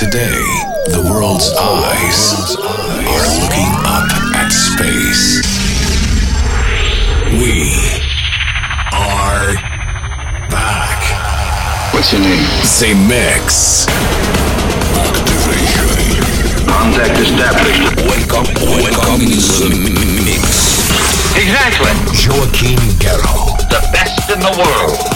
Today, the world's eyes are looking up at space. We are back. What's your name? Zemix. Activation. Contact established. Welcome, welcome to the mix. Exactly. Joaquin Guerrero. The best in the world.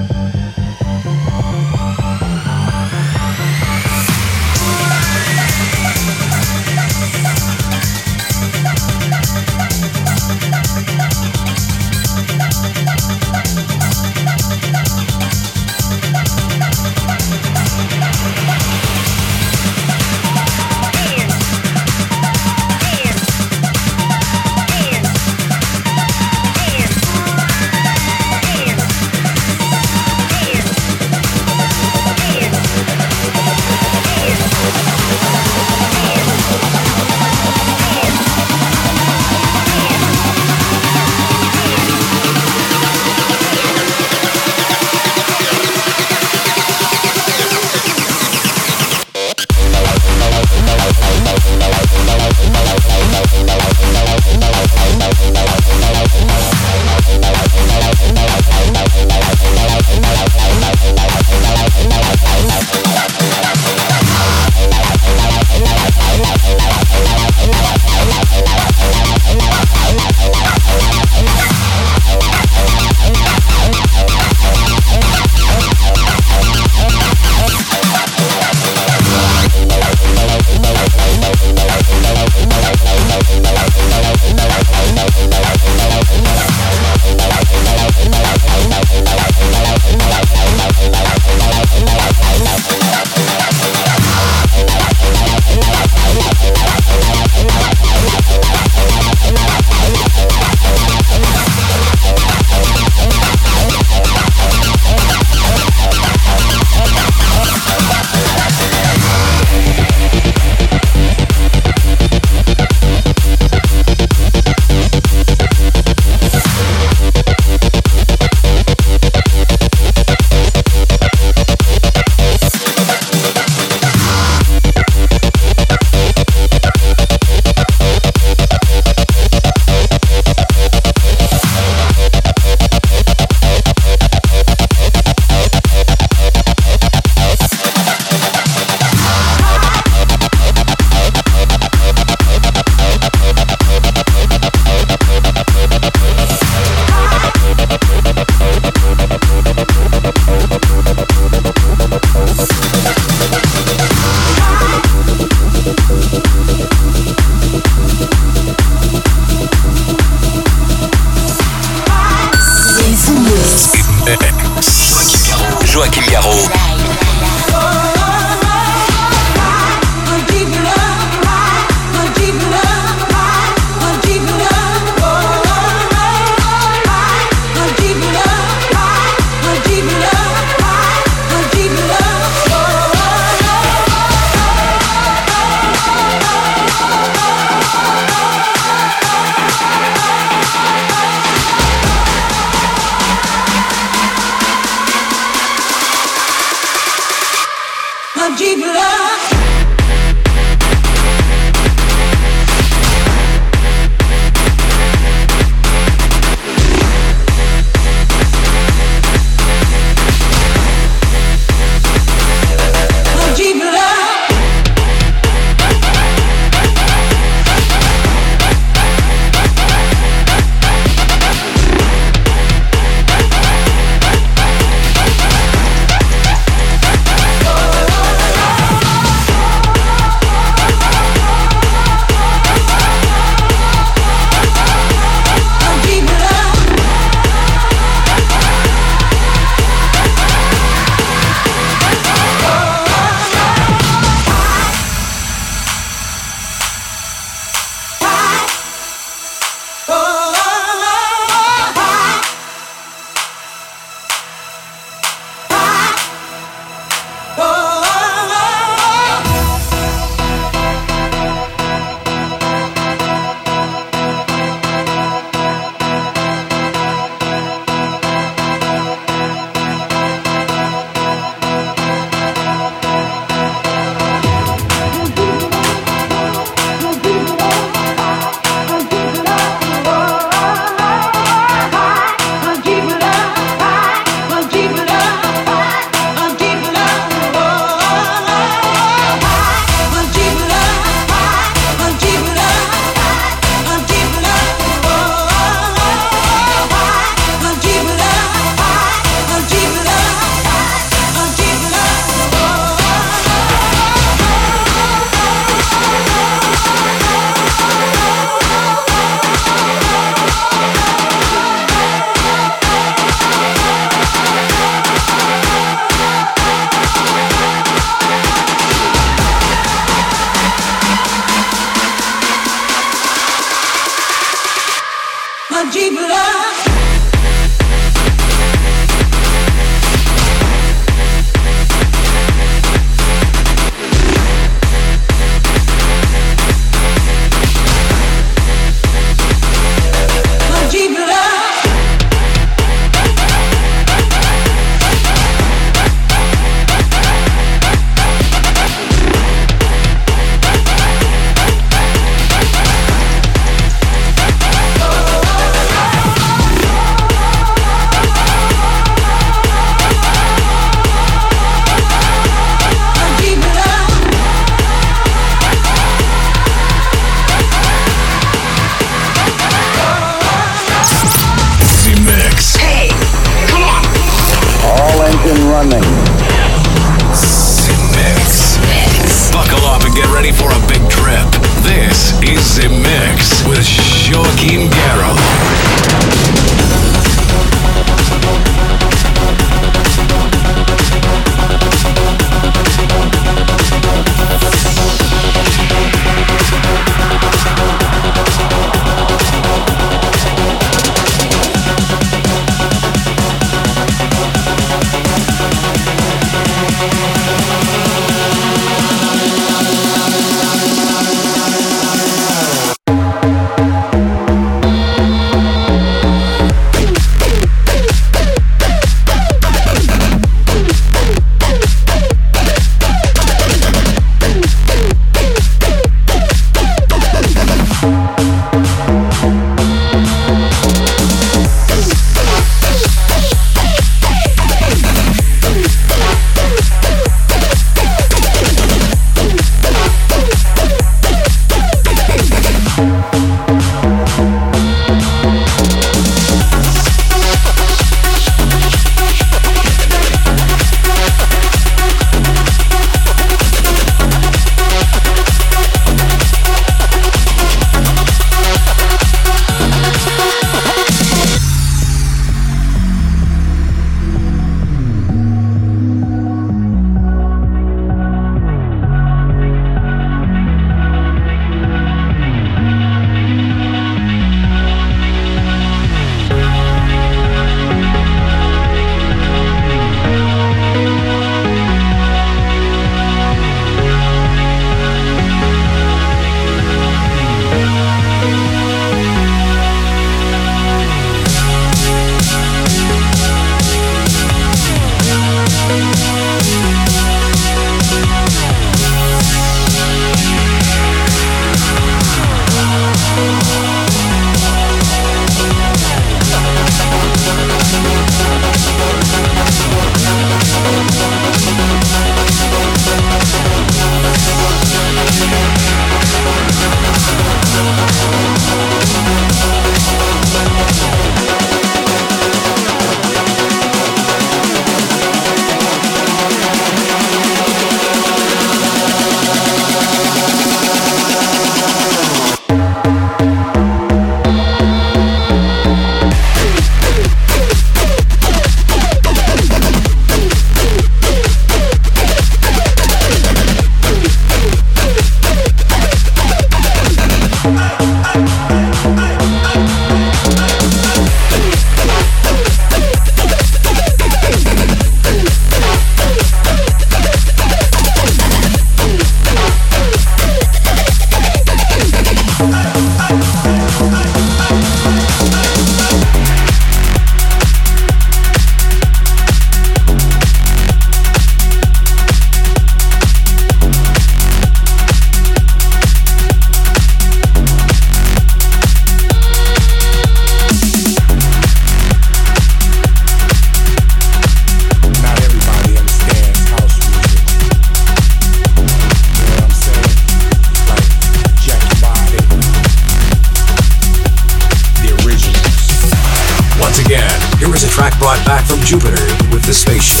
Track brought back from Jupiter with the spaceship.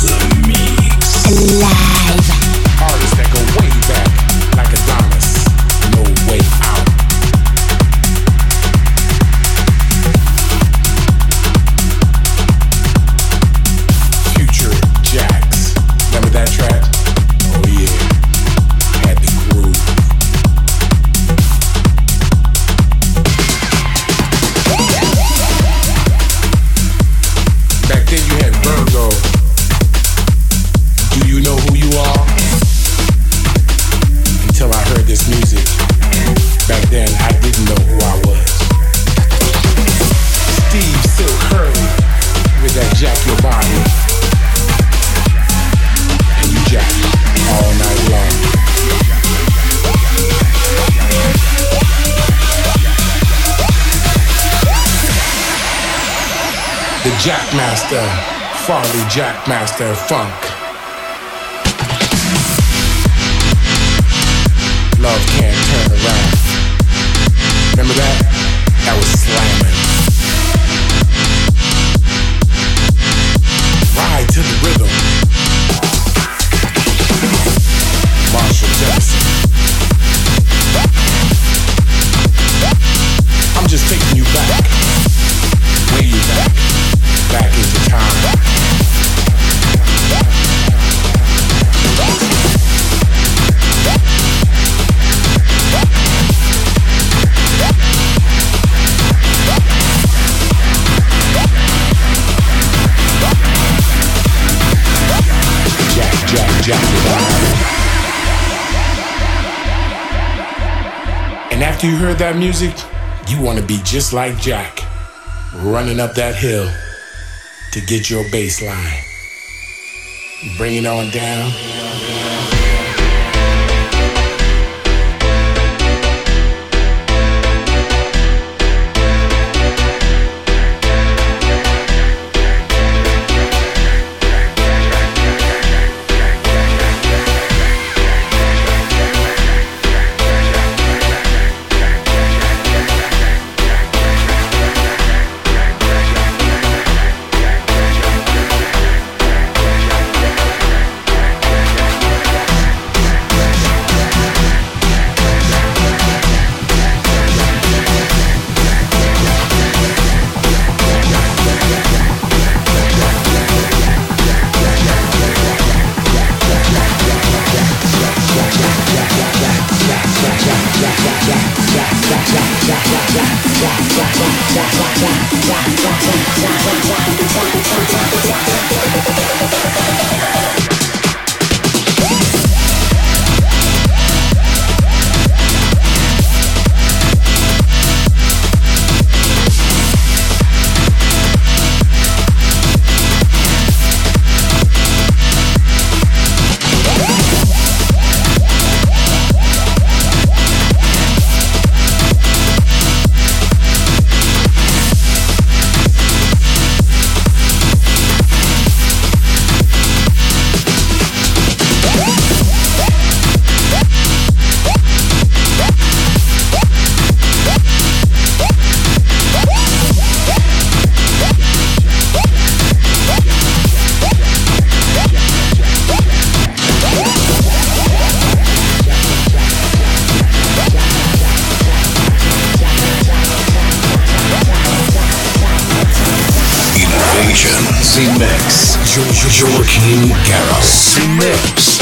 The Mix. Live. Jackmaster, Farley Jackmaster Funk. And after you heard that music, you want to be just like Jack, running up that hill to get your bass line. Bring it on down. Joaquin Garros. Z-Mix.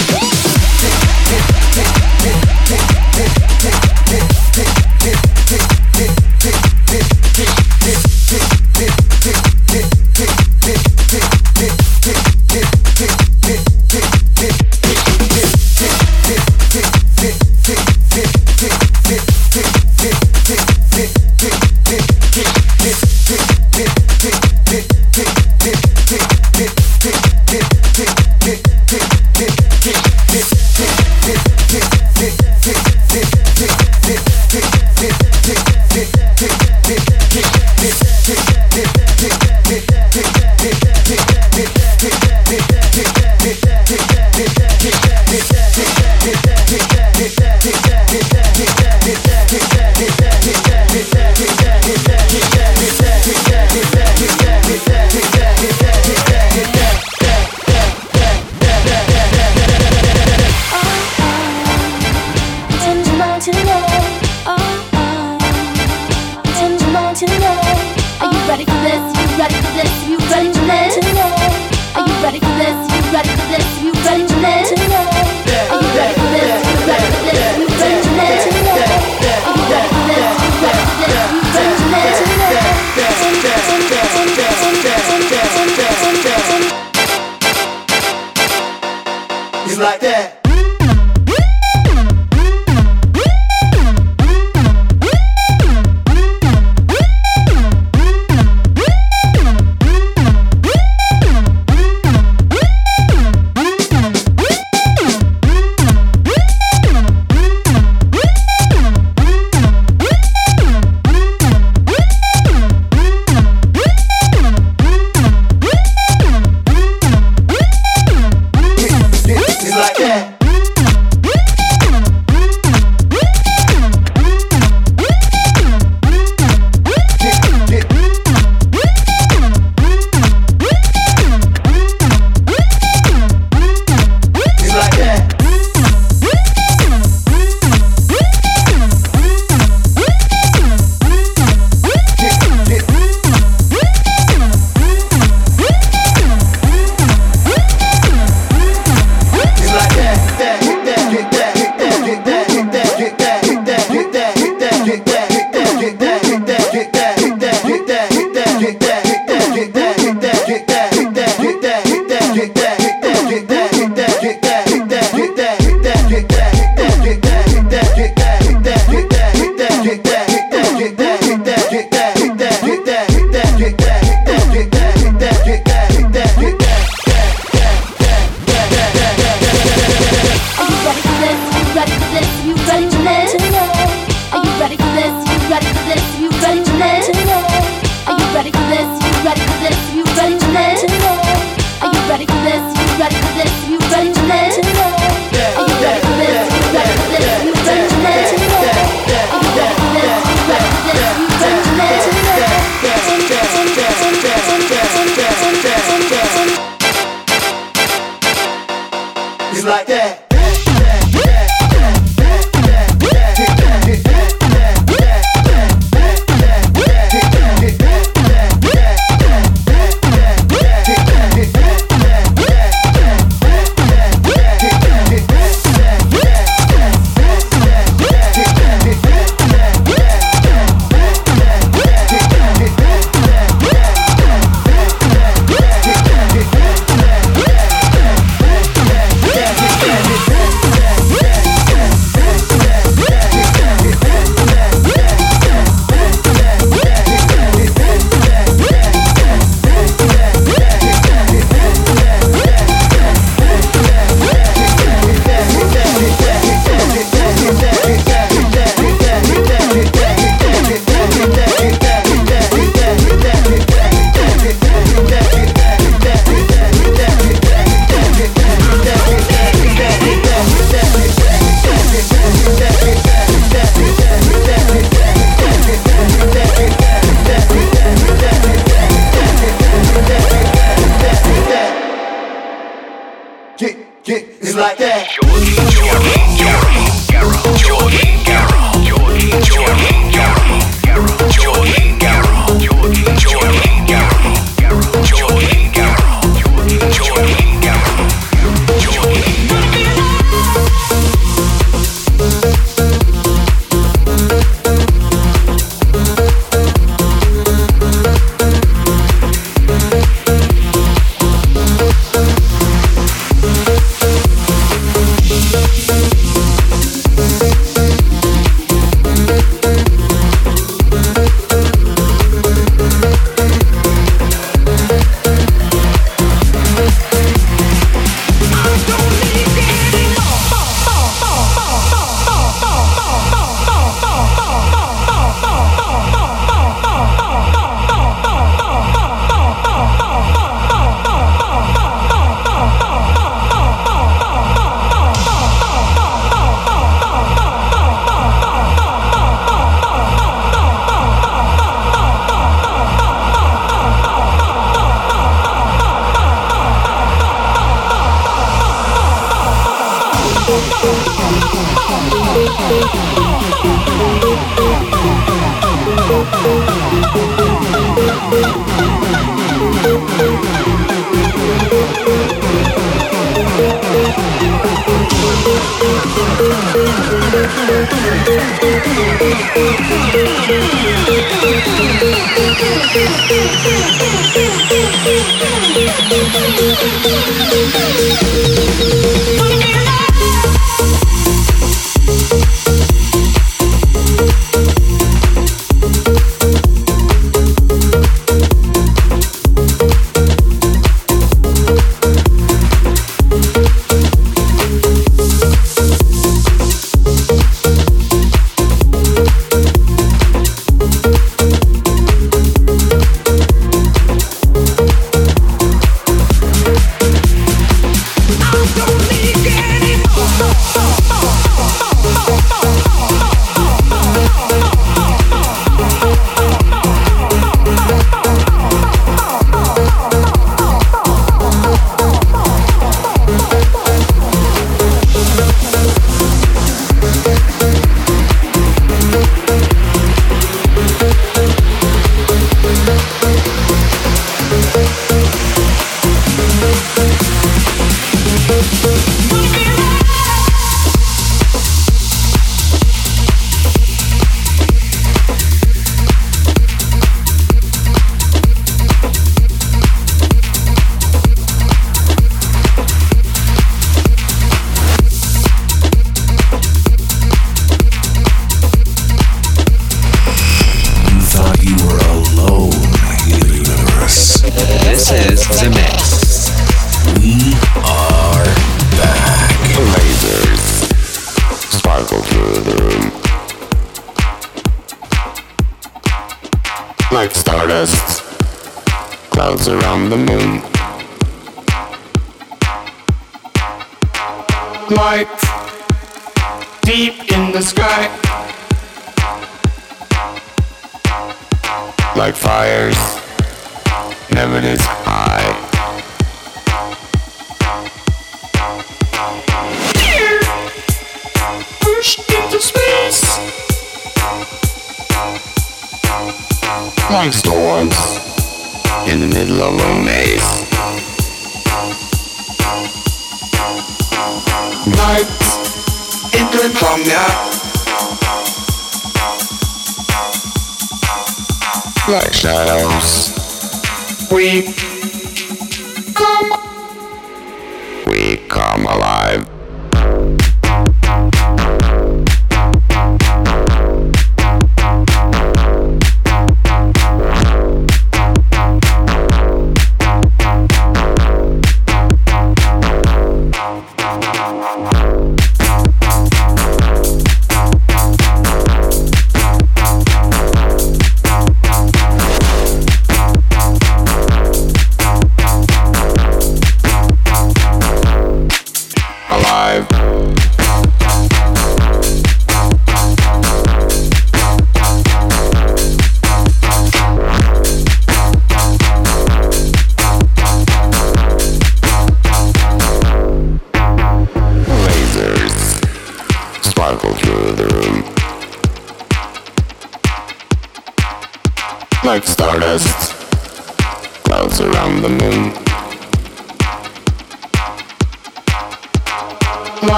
Thank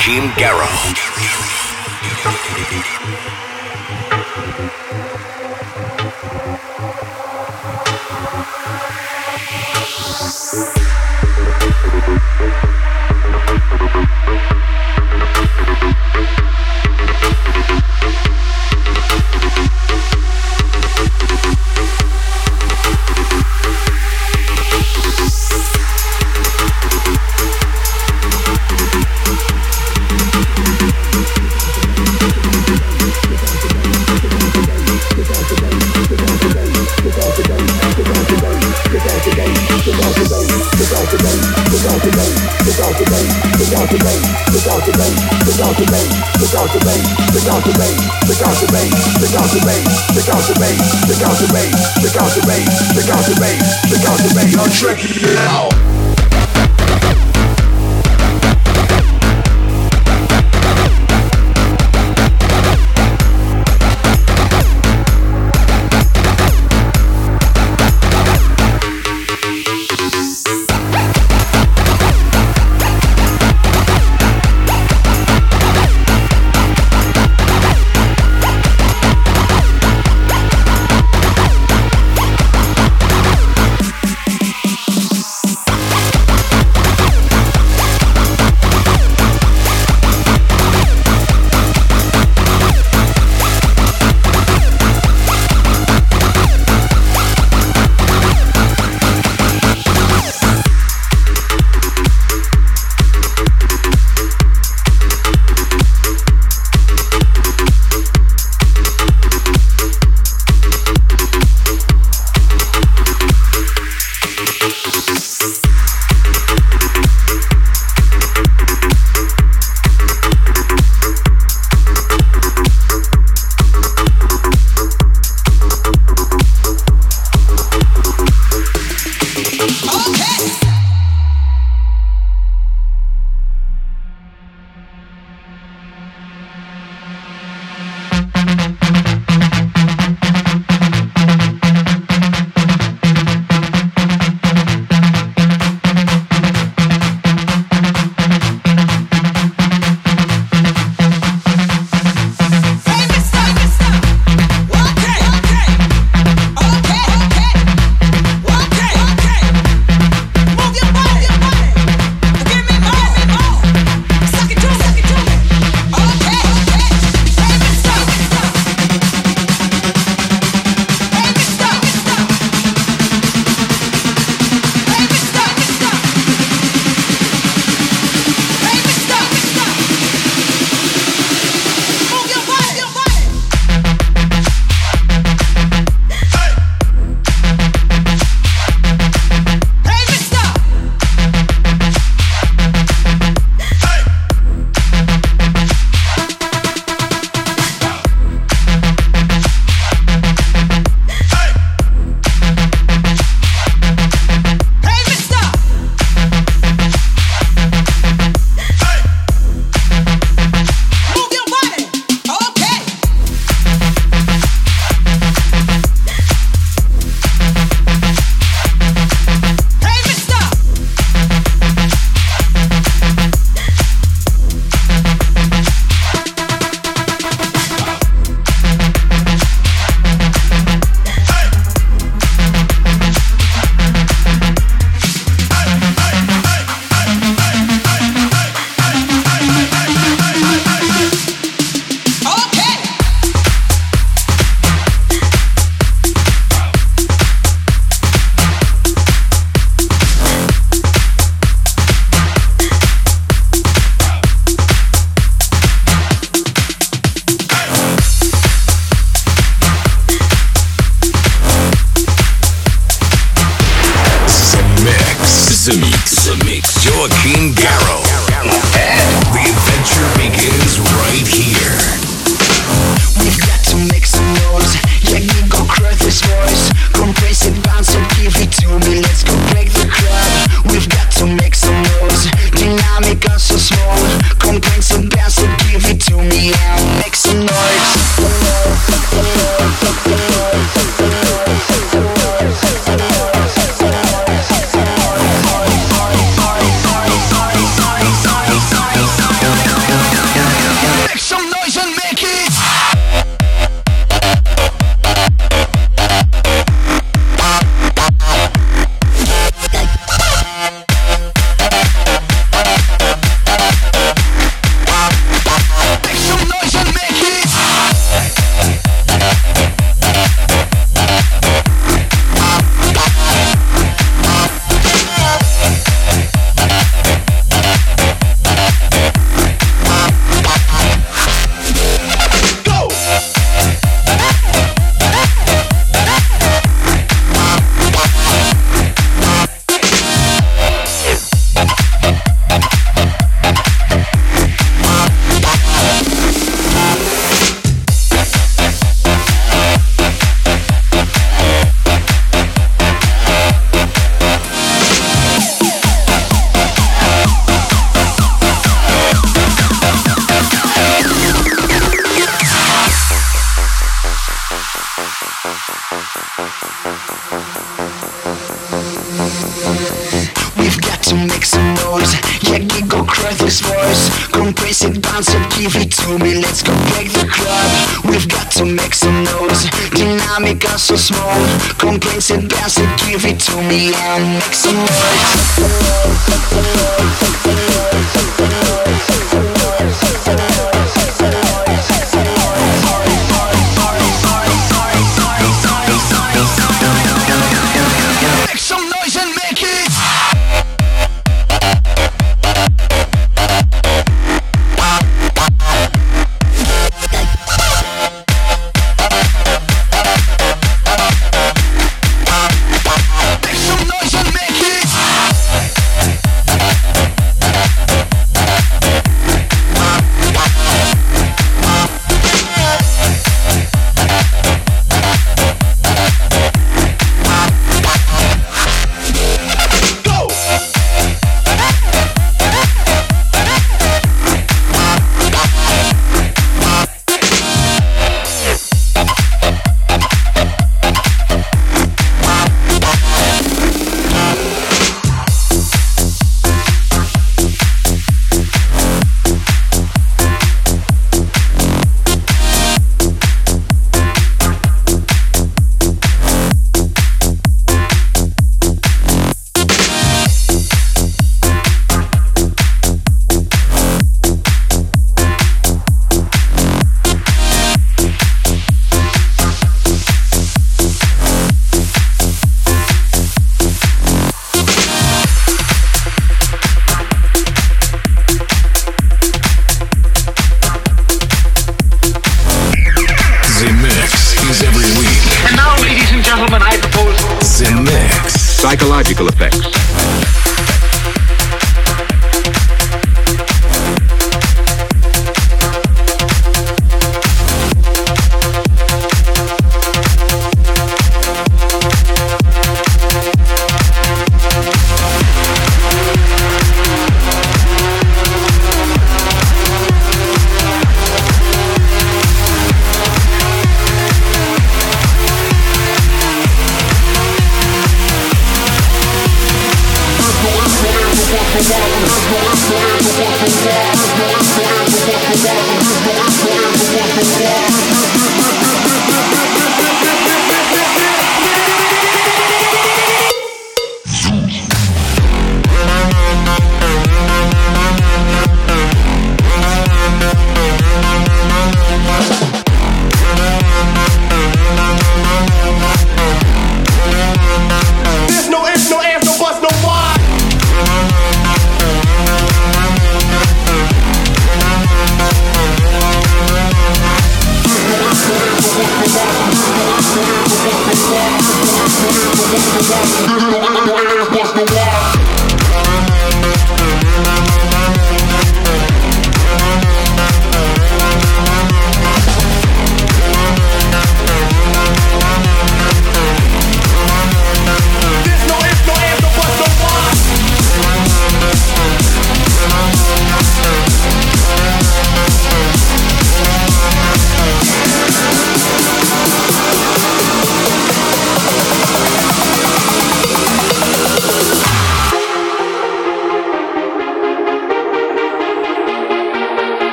Joachim Garraud.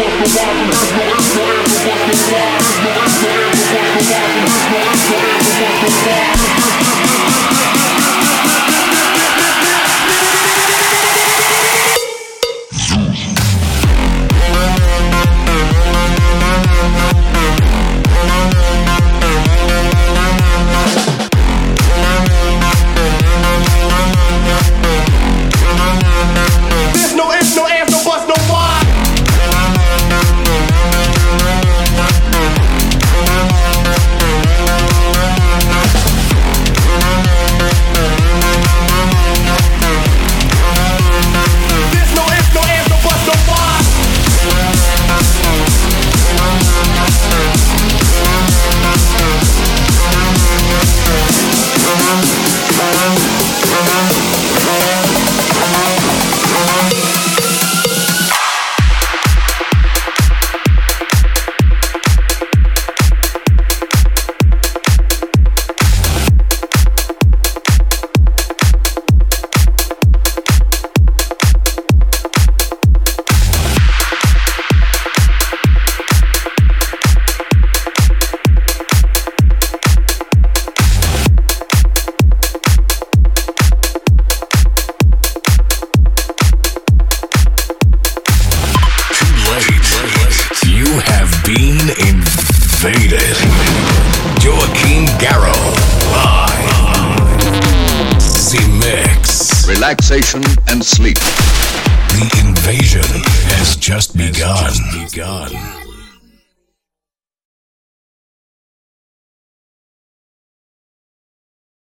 Yeah.